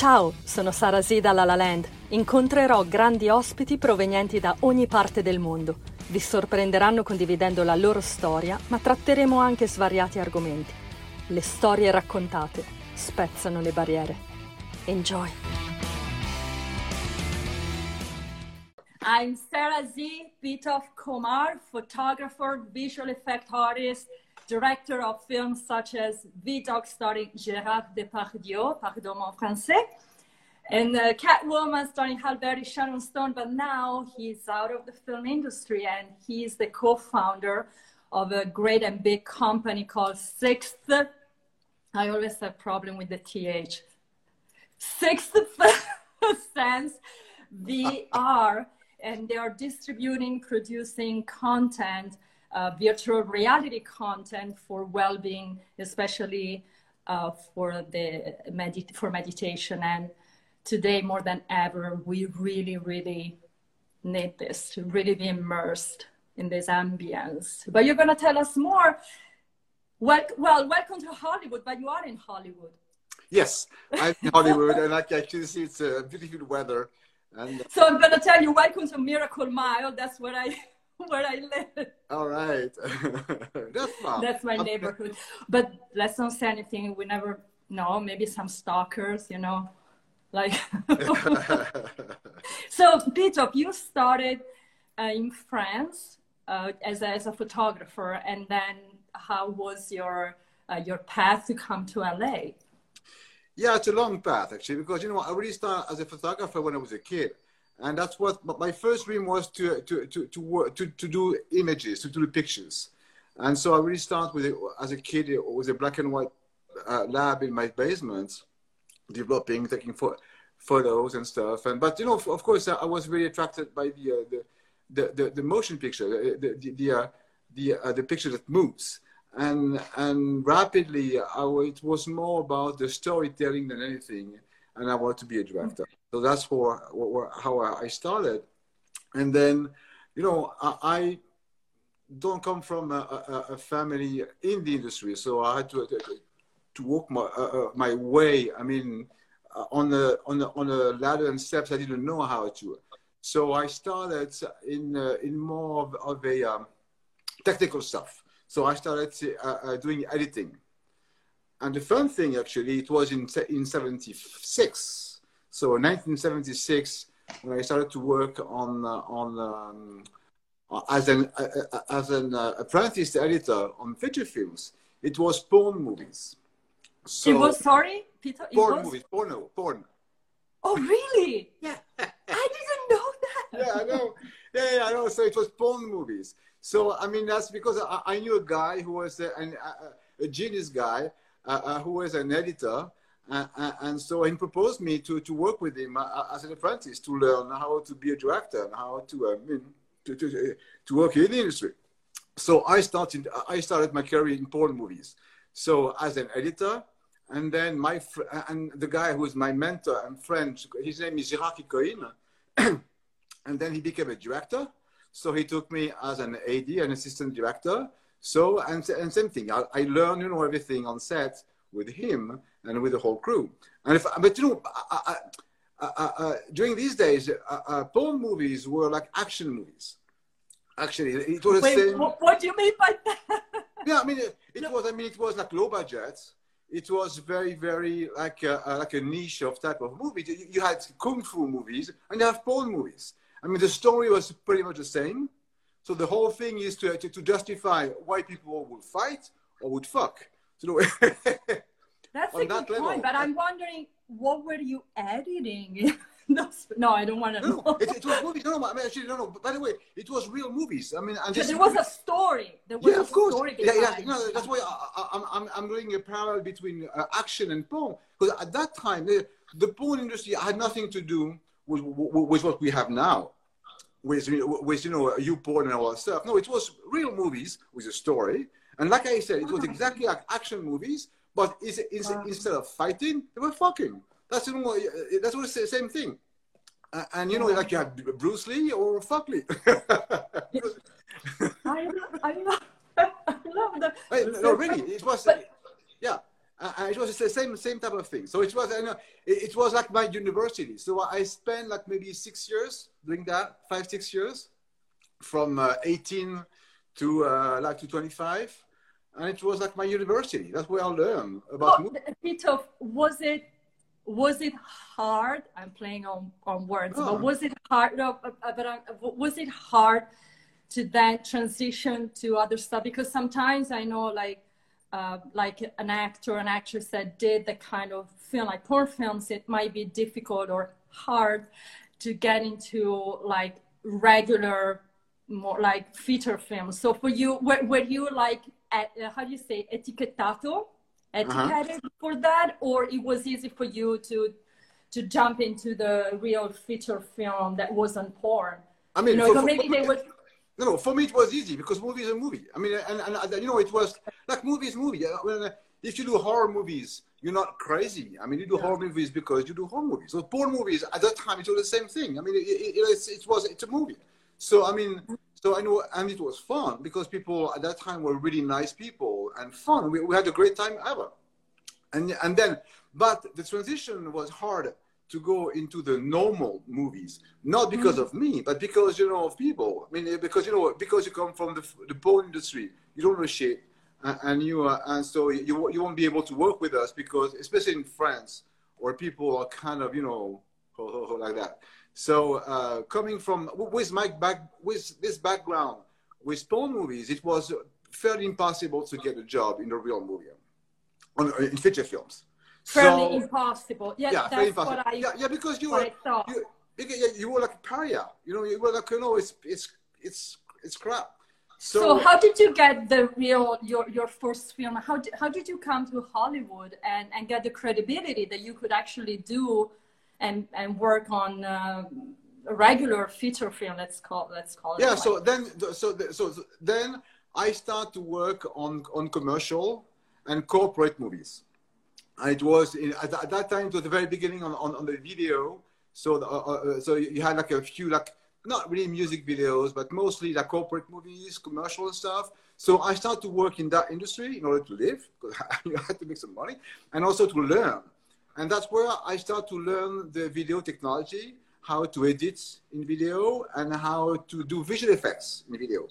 Ciao, sono Sara Z da La La Land. Incontrerò grandi ospiti provenienti da ogni parte del mondo. Vi sorprenderanno condividendo la loro storia, ma tratteremo anche svariati argomenti. Le storie raccontate spezzano le barriere. Enjoy! I'm Sarah Z. Pitov Kumar, photographer, visual effect artist, director of films such as Vidocq starring Gérard Depardieu, pardon mon français, and uh, Catwoman starring Halle Berry, Sharon Stone, but now he's out of the film industry and he's the co-founder of a great and big company called Sixth. I always have problem with the TH. Sixth Sense VR, and they are distributing, producing content, uh, virtual reality content for well-being, especially uh, for the medit- for meditation and today more than ever, we really, really need this to really be immersed in this ambience. But you're going to tell us more. Well, well, welcome to Hollywood, but you are in Hollywood. Yes, I'm in Hollywood, and I can actually see it's a beautiful weather. And so I'm going to tell you, welcome to Miracle Mile. That's where I where I live. All right, that's fun. That's my neighborhood. But let's not say anything. We never know. Maybe some stalkers, you know like so peter you started uh, in france uh, as, a, as a photographer and then how was your uh, your path to come to la yeah it's a long path actually because you know what i really started as a photographer when i was a kid and that's what my first dream was to to to to, work, to, to do images to do pictures and so i really started with it as a kid it was a black and white uh, lab in my basement developing, taking fo- photos and stuff. And but you know, of course, I was really attracted by the uh, the, the, the, the motion picture, the the the, uh, the, uh, the picture that moves. And and rapidly, I, it was more about the storytelling than anything. And I wanted to be a director. So that's how I started. And then, you know, I, I don't come from a, a, a, family in the industry, so I had to to walk my uh, uh, my way. I mean, uh, on the on the on the ladder and steps, I didn't know how to. So I started in uh, in more of, of a um, technical stuff. So I started uh, doing editing. And the fun thing, actually, it was in in '76. So in 1976, when I started to work on on um, as an as an apprentice editor on feature films, it was porn movies. So, it was sorry, Peter. Porn was... movies, porno, porn. Oh really? yeah. I didn't know that. yeah, I know. Yeah, yeah, I know. So it was porn movies. So I mean, that's because I, I knew a guy who was a, an, a, a genius guy uh, uh, who was an editor. Uh, uh and so he proposed me to, to work with him uh, as an apprentice to learn how to be a director and how to, uh, to, to, to work in the industry. So I started, I started my career in porn movies. So as an editor, and then my and the guy who is my mentor and friend, his name is Gérard Kikoïne, and then he became a director. So he took me as an AD, an assistant director. So and, and same thing, I, I learned you know everything on set with him and with the whole crew. And if but you know. I, I, uh, uh, during these days, uh, porn movies were like action movies. Actually, it was Wait, the same. What, what do you mean by that? yeah, I mean, it, it no. was. I mean, it was like low budget it was very, very like a, like a niche of type of movie. You had kung fu movies and you have porn movies. I mean, the story was pretty much the same. So the whole thing is to, to, to justify why people would fight or would fuck. So That's a good that point, but I'm wondering, what were you editing? no, I don't want to. No, it, it, was movies. No, no, I mean, actually, no, no. By the way, it was real movies. I mean, and there was a story. There was yeah, of course. Story yeah, yeah. No, that's why I, am I'm, I'm doing a parallel between uh, action and porn because at that time the, the porn industry had nothing to do with, with, with what we have now. With, with you know you porn and all that stuff. No, it was real movies with a story, and like I said, it was exactly like action movies, but instead of fighting, they were fucking. That's you know, that's what the same thing. Uh, and you know, like you had Bruce Lee or fuck Lee. I, love, I love, I love that. no, really, it was. But, yeah, and it was the same same type of thing. So it was, you know, it, it was like my university. So I spent like maybe six years doing that, five six years, from uh, 18 to uh, like to 25, and it was like my university. That's where I learned about. Oh, a bit of was it was it hard? I'm playing on on words, oh. but was it hard? No, but uh, was it hard to then transition to other stuff? Because sometimes I know like uh, like an actor, an actress that did the kind of film, like porn films, it might be difficult or hard to get into like regular, more like feature films. So for you, were, were you like, at, uh, how do you say, etiquetato, etiquetted uh-huh. for that, or it was easy for you to to jump into the real feature film that wasn't porn? I mean, you know, for, maybe for, they would no, no, for me it was easy because movie is a movie. I mean, and, and you know, it was like movie is movie. I mean, if you do horror movies, you're not crazy. I mean, you do yeah. horror movies because you do horror movies. So porn movies at that time it was the same thing. I mean, it, it, it, it was it's a movie. So I mean, so I know, and it was fun because people at that time were really nice people and fun. We, we had a great time ever. And and then, but the transition was hard to go into the normal movies, not because mm. of me, but because you know of people. I mean, because you know, because you come from the, the porn industry, you don't know shit, and you uh, and so you you won't be able to work with us because, especially in France, where people are kind of you know like that. So uh, coming from with my back with this background with porn movies, it was fairly impossible to get a job in a real movie, on, in feature films fairly so, impossible. Yeah, yeah that's impossible. what I. Yeah, yeah, because you were you, you, were like a pariah. You know, you were like you know, it's it's it's it's crap. So, so, how did you get the real your your first film? How did how did you come to Hollywood and and get the credibility that you could actually do and and work on uh, a regular feature film? Let's call let's call it. Yeah. So then so so then I start to work on on commercial and corporate movies And it was in, at, at, that time it was the very beginning on, on, on the video so the, uh, uh, so you had like a few like not really music videos but mostly like corporate movies commercial stuff so i started to work in that industry in order to live because i had to make some money and also to learn and that's where i started to learn the video technology how to edit in video and how to do visual effects in video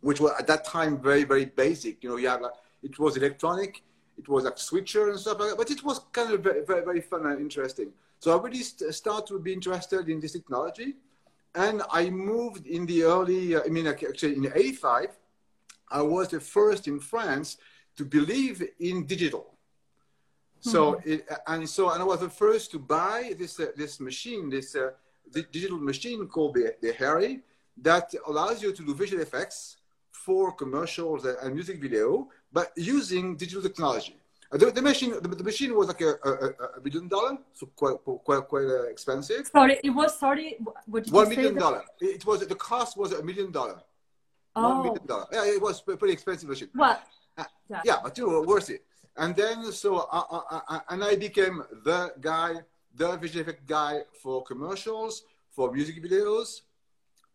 which was at that time very very basic you know you have like it was electronic it was like switcher and stuff like that. But it was kind of very, very, very fun and interesting. So I really st- started to be interested in this technology. And I moved in the early, uh, I mean, actually in 85, I was the first in France to believe in digital. So, mm-hmm. it, and so, and I was the first to buy this, uh, this machine, this uh, digital machine called the, the Harry that allows you to do visual effects for commercials and music video, but using digital technology. Uh, the, the machine, the, the, machine was like a, a, a million dollar, so quite quite quite uh, expensive. Sorry, it was sorry. What did One million dollar. It was the cost was a million dollar. Oh. One million dollar. Yeah, it was a pretty expensive machine. What? Uh, yeah. yeah, but you know, worth it. And then so I, I, I, and I became the guy, the visual effect guy for commercials, for music videos,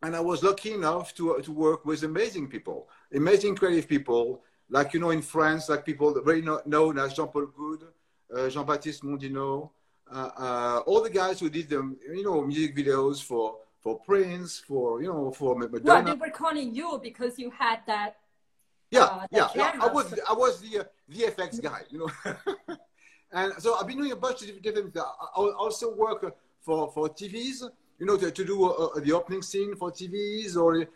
and I was lucky enough to to work with amazing people, amazing creative people like you know in France, like people very known as Jean-Paul Goude, uh, Jean-Baptiste Mondino, uh, uh, all the guys who did the you know music videos for for Prince, for you know for Madonna. Well, they were calling you because you had that. Yeah, uh, yeah, yeah. I was I was the uh, VFX guy, you know. and so I've been doing a bunch of different. I also work for for TVs, you know, to, to do uh, the opening scene for TVs or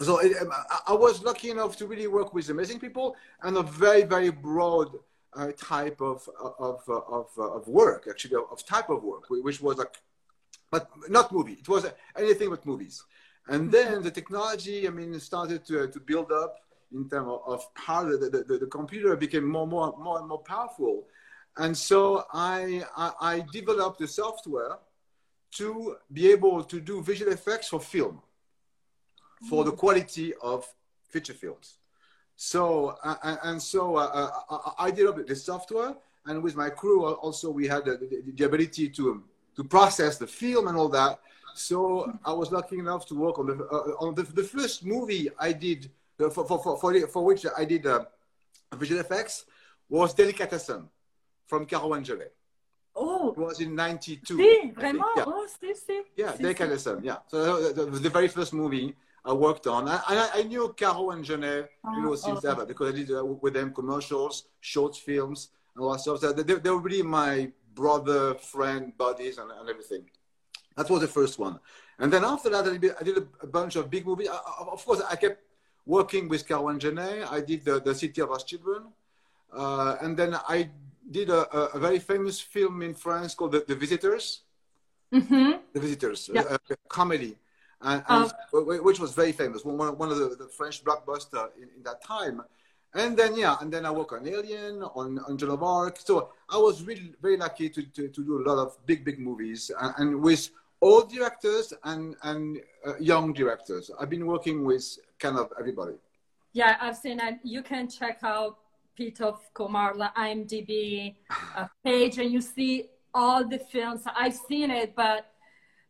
so it, um, I was lucky enough to really work with amazing people and a very, very broad uh, type of, of, of, of work, actually, of type of work, which was like, but not movie. It was anything but movies. And then the technology, I mean, started to, to build up in terms of, of power. The, the, the, computer became more, more, more and more powerful. And so I, I, I developed the software to be able to do visual effects for film for the quality of feature films. So, uh, and so uh, uh I developed the software, and with my crew also we had the, the, the, ability to, to process the film and all that. So I was lucky enough to work on the, uh, on the, the first movie I did, uh, for, for, for, for, for which I did uh, visual effects, was Delicatessen from Caro Angele. Oh, It was in 92. si, vraiment? Yeah. Oh, si, si. Yeah, Si, si. Delicatessen. Yeah. So that was the very first movie I worked on. And I, I knew Caro and Jeunet, you know, Oh, since oh. ever because I did uh, with them commercials, short films, and all that stuff. So they, they were really my brother, friend, buddies, and, and everything. That was the first one. And then after that, I did, I did a, bunch of big movies. I, I- of course, I kept working with Caro and Jeunet. I did the, the City of Our Children. Uh, and then I did a, a, very famous film in France called The, the Visitors. Mhm. The Visitors, Yeah. a, a comedy, and, Um, and wh- which was very famous, one, one of the, the French blockbuster in, in that time. And then, yeah, and then I worked on Alien, on, on Joan of Arc. So I was really very lucky to, to, to do a lot of big, big movies and, and with old directors and, and uh, young directors. I've been working with kind of everybody. Yeah, I've seen it. You can check out Pete of Komar, the IMDb uh, page, and you see all the films. I've seen it, but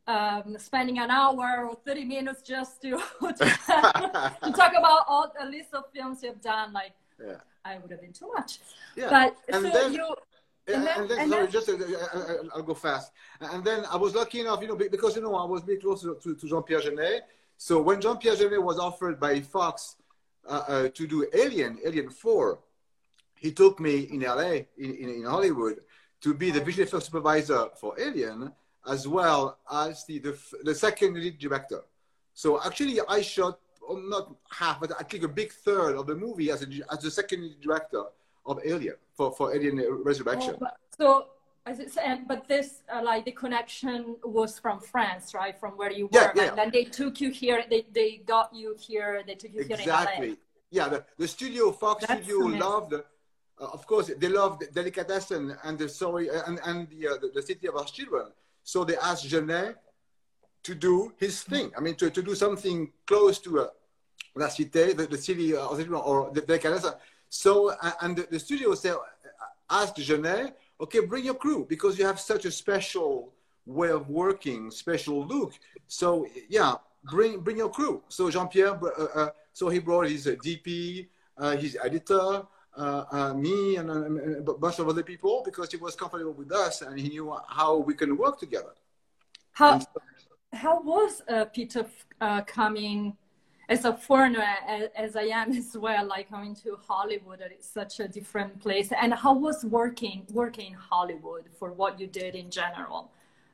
um, spending an hour or 30 minutes just to, to, talk about all the list of films you've done, like, Yeah. I would have been too much. Yeah. But And so then- you, And then- and then, and sorry, just uh, uh, uh, I'll go fast. And then I was lucky enough, you know, because you know I was very close to, to, to Jean-Pierre Jeunet. So when Jean-Pierre Jeunet was offered by Fox uh, uh, to do Alien, Alien Four, he took me in LA, in, in, in Hollywood, to be the visual effects supervisor for Alien, as well as the the, the second lead director. So actually, I shot um, not half, but I think a big third of the movie as a, as the second lead director of Alien for, for Alien Resurrection. oh, so, as it said, but this, uh, like, the connection was from France, right? From where you were. Yeah, yeah. And then they took you here, they, they got you here, they took you here in LA. Exactly. Yeah, the, the studio, Fox That's Studio, amazing. loved. Uh, of course, they loved Delicatessen and the sorry and and the, uh, the the city of our children. So they asked Jeunet to do his thing. I mean, to, to do something close to uh, La Cité, the, the city of the or the Delicatessen. So uh, and the, the studio said, asked Jeunet, okay, bring your crew because you have such a special way of working, special look. So yeah, bring bring your crew. So Jean Pierre, uh, uh, so he brought his uh, DP, uh, his editor, uh, uh, me, and, uh, and a bunch of other people because he was comfortable with us and he knew how we can work together. How, so- how was uh, Peter uh, coming as a foreigner, as, I am as well, like coming to Hollywood? It's such a different place. And how was working working in Hollywood for what you did in general?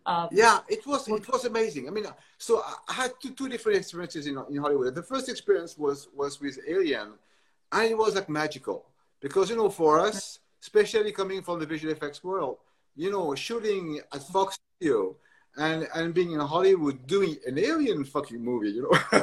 Um, Yeah, it was it was amazing. I mean, so I- I had two, two different experiences in, in Hollywood. The first experience was was with Alien, and it was like magical because you know for us, especially coming from the visual effects world, you know, shooting at Fox Studio and and being in Hollywood doing an Alien fucking movie, you know,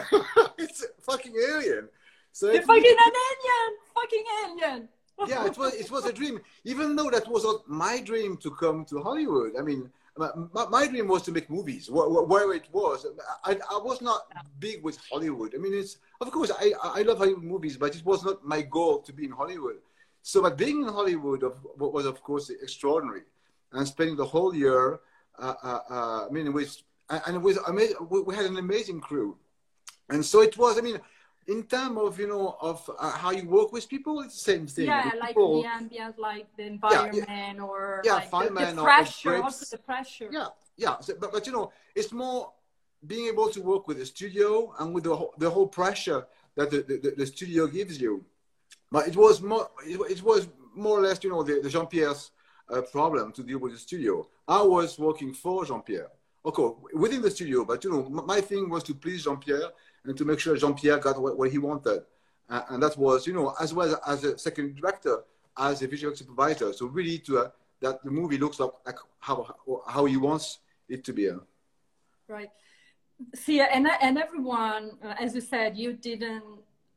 it's fucking Alien. So it fucking an alien! Fucking alien! yeah, it was it was a dream. Even though that was not my dream to come to Hollywood. I mean, my, my, my dream was to make movies. Where, where it was, I, I was not big with Hollywood. I mean, it's of course I I love Hollywood movies, but it was not my goal to be in Hollywood. So, but being in Hollywood of, was of course extraordinary, and spending the whole year. Uh, uh, uh, I mean, with and it was amazing. We, we had an amazing crew, and so it was. I mean, in terms of you know of uh, how you work with people, it's the same thing. Yeah, With like people- the ambience, like the environment, or Yeah, like the, the pressure, also the pressure. yeah yeah so, but, but you know it's more being able to work with the studio and with the whole, the whole pressure that the, the, the studio gives you but it was more it, it was more or less you know the, the jean-pierre's uh, problem to deal with the studio i was working for jean-pierre okay within the studio but you know my thing was to please jean-pierre and to make sure jean-pierre got what, what he wanted uh, and that was you know as well as a second director as a visual supervisor so really to uh, that the movie looks like, like how how he wants it to be. Uh, Right. See, and and everyone, uh, as you said, you didn't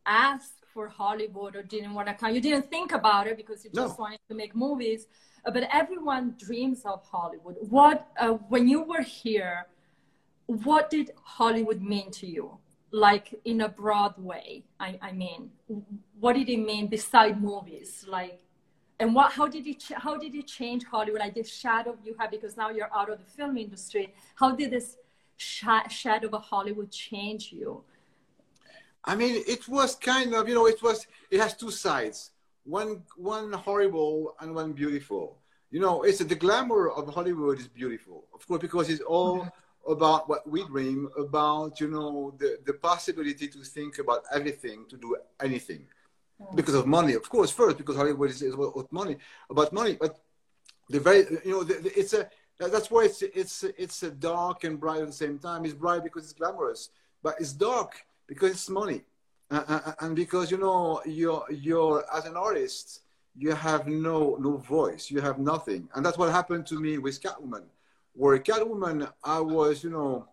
ask for Hollywood or didn't want to come. You didn't think about it because you just No. wanted to make movies. Uh, but everyone dreams of Hollywood. What uh, when you were here, what did Hollywood mean to you? Like in a broad way, I, I mean, what did it mean beside movies? Like, and what? How did it? How did it change Hollywood? Like this shadow you have because now you're out of the film industry. How did this sh- shadow of Hollywood change you? I mean, it was kind of you know it was it has two sides. One one horrible and one beautiful. You know, it's the glamour of Hollywood is beautiful, of course, because it's all mm-hmm. about what we dream about. You know, the the possibility to think about everything, to do anything, mm-hmm. because of money, of course. First, because Hollywood is, is about money, about money, but the very you know the, the, it's a that's why it's it's it's a dark and bright at the same time. It's bright because it's glamorous, but it's dark because it's money, uh, and because you know you're you're as an artist you have no no voice, you have nothing, and that's what happened to me with Catwoman. Where Catwoman, I was you know,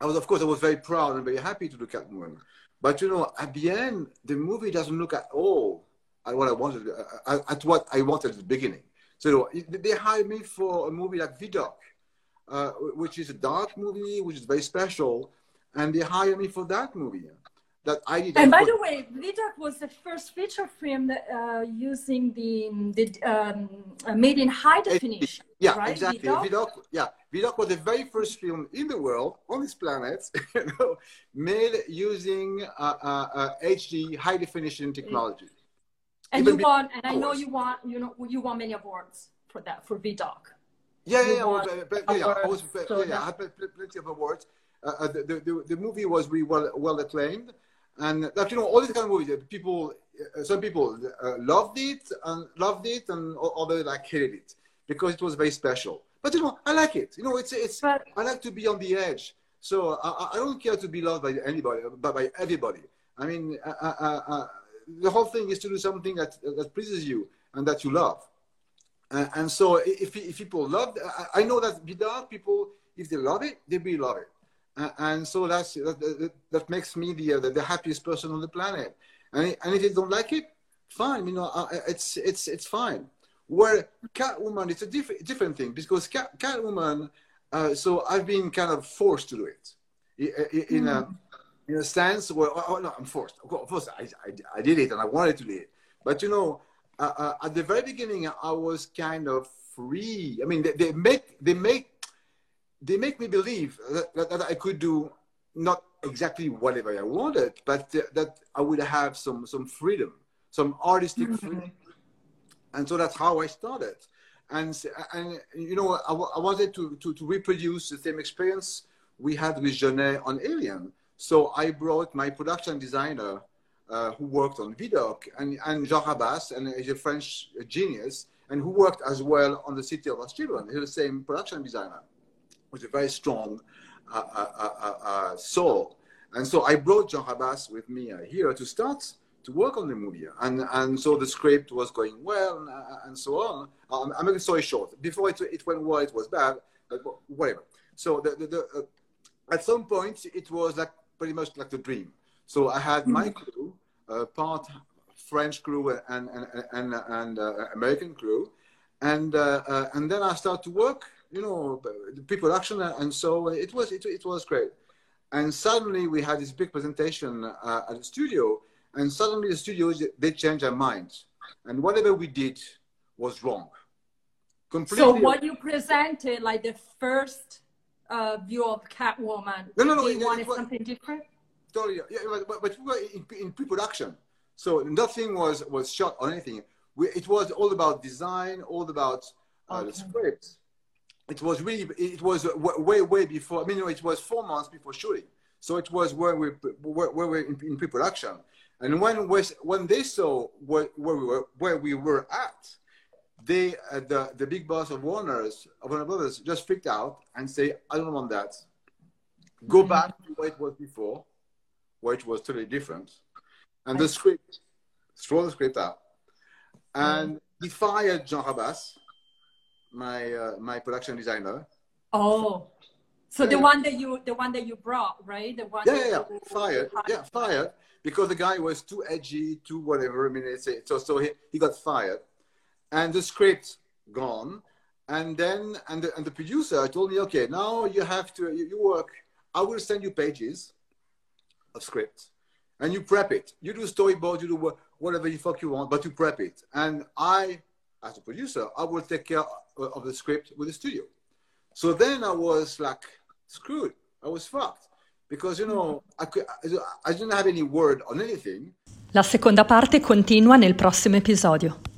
I was of course I was very proud and very happy to do Catwoman, but you know at the end the movie doesn't look at all at what I wanted at what I wanted at the beginning. So they hired me for a movie like Vidocq, uh, which is a dark movie, which is very special, and they hired me for that movie. That I did. And by the way, Vidocq was the first feature film that, uh, using the the um, uh, made in high definition. Yeah, right? exactly. Vidocq? yeah, Vidocq was the very first film in the world on this planet, you know, made using HD uh, uh, high definition technology. And Even you won, and I know you won, you know, you won many awards for that for Vidocq. Yeah, yeah, yeah, was, uh, yeah, I was, so yeah, I had plenty of awards. Uh, uh, the, the, the movie was really well well acclaimed, and that you know all these kind of movies, uh, people, uh, some people uh, loved it and loved it, and others like hated it because it was very special. But you know, I like it. You know, it's it's. But, I like to be on the edge, so I, I don't care to be loved by anybody, but by everybody. I mean, the whole thing is to do something that, that pleases you and that you love. Uh, and so if, if people love, I, I know that Vidocq people, if they love it, they will love it. Uh, and so that's, that, that, that makes me the, the, the, happiest person on the planet. And, and if they don't like it, fine, you know, uh, it's, it's, it's fine. Where Catwoman, it's a diff- different thing because Cat, Catwoman, uh, so I've been kind of forced to do it in, in mm. a, in a sense where, oh, oh, no, I'm forced. Of course, I, I, I, did it and I wanted to do it. But, you know, uh, uh, at the very beginning, I was kind of free. I mean, they, they make, they make, they make me believe that, that, I could do not exactly whatever I wanted, but that I would have some, some freedom, some artistic mm-hmm. freedom. And so that's how I started. And, and you know, I, I wanted to, to, to reproduce the same experience we had with Jeunet on Alien so I brought my production designer uh, who worked on Vidocq and, and Jean Rabasse, and he's a French genius, and who worked as well on The City of Lost Children. He's the same production designer with a very strong uh, uh, uh, uh soul. And so I brought Jean Rabasse with me here to start to work on the movie. And, and so the script was going well and, and so on. Um, I'm making story short. Before it, it went well, it was bad, but whatever. So the, the, the, at some point, it was like pretty much like the dream. So I had my mm-hmm. crew, uh, part French crew and and and, and uh, American crew, and uh, uh and then I started to work, you know, the pre-production, and so it was it, it was great. And suddenly we had this big presentation uh, at the studio, and suddenly the studios they changed their minds, and whatever we did was wrong. Completely. So what you presented, like the first uh, view of Catwoman? No, no, no. You wanted something different? Totally. Yeah, but, but we were in, in, pre-production, so nothing was was shot or anything. We, it was all about design, all about uh, okay. the script. It was really, it was way, way before. I mean, it was four months before shooting. So it was where we where, where we in, in pre-production. And when was when they saw where, where we were where we were at, they uh, the the big boss of Warner's of Warner Brothers just freaked out and say, I don't want that. Go mm-hmm. back to where it was before, where it was totally different. And the script, throw the script out. And he fired Jean Rabasse, my uh, my production designer. Oh. So the one that you the one that you brought, right? The one Yeah, yeah, yeah. fired. Yeah, fired. Because the guy was too edgy, too whatever. I mean, it's, so so he, he got fired and the script gone. And then, and the, and the producer told me, okay, now you have to, you, you work, I will send you pages of script and you prep it. You do storyboard, you do whatever you fuck you want, but you prep it. And I, as a producer, I will take care uh, of the script with the studio. So then I was like screwed. I was fucked because you know I could I didn't have any word on anything. La seconda parte continua nel prossimo episodio.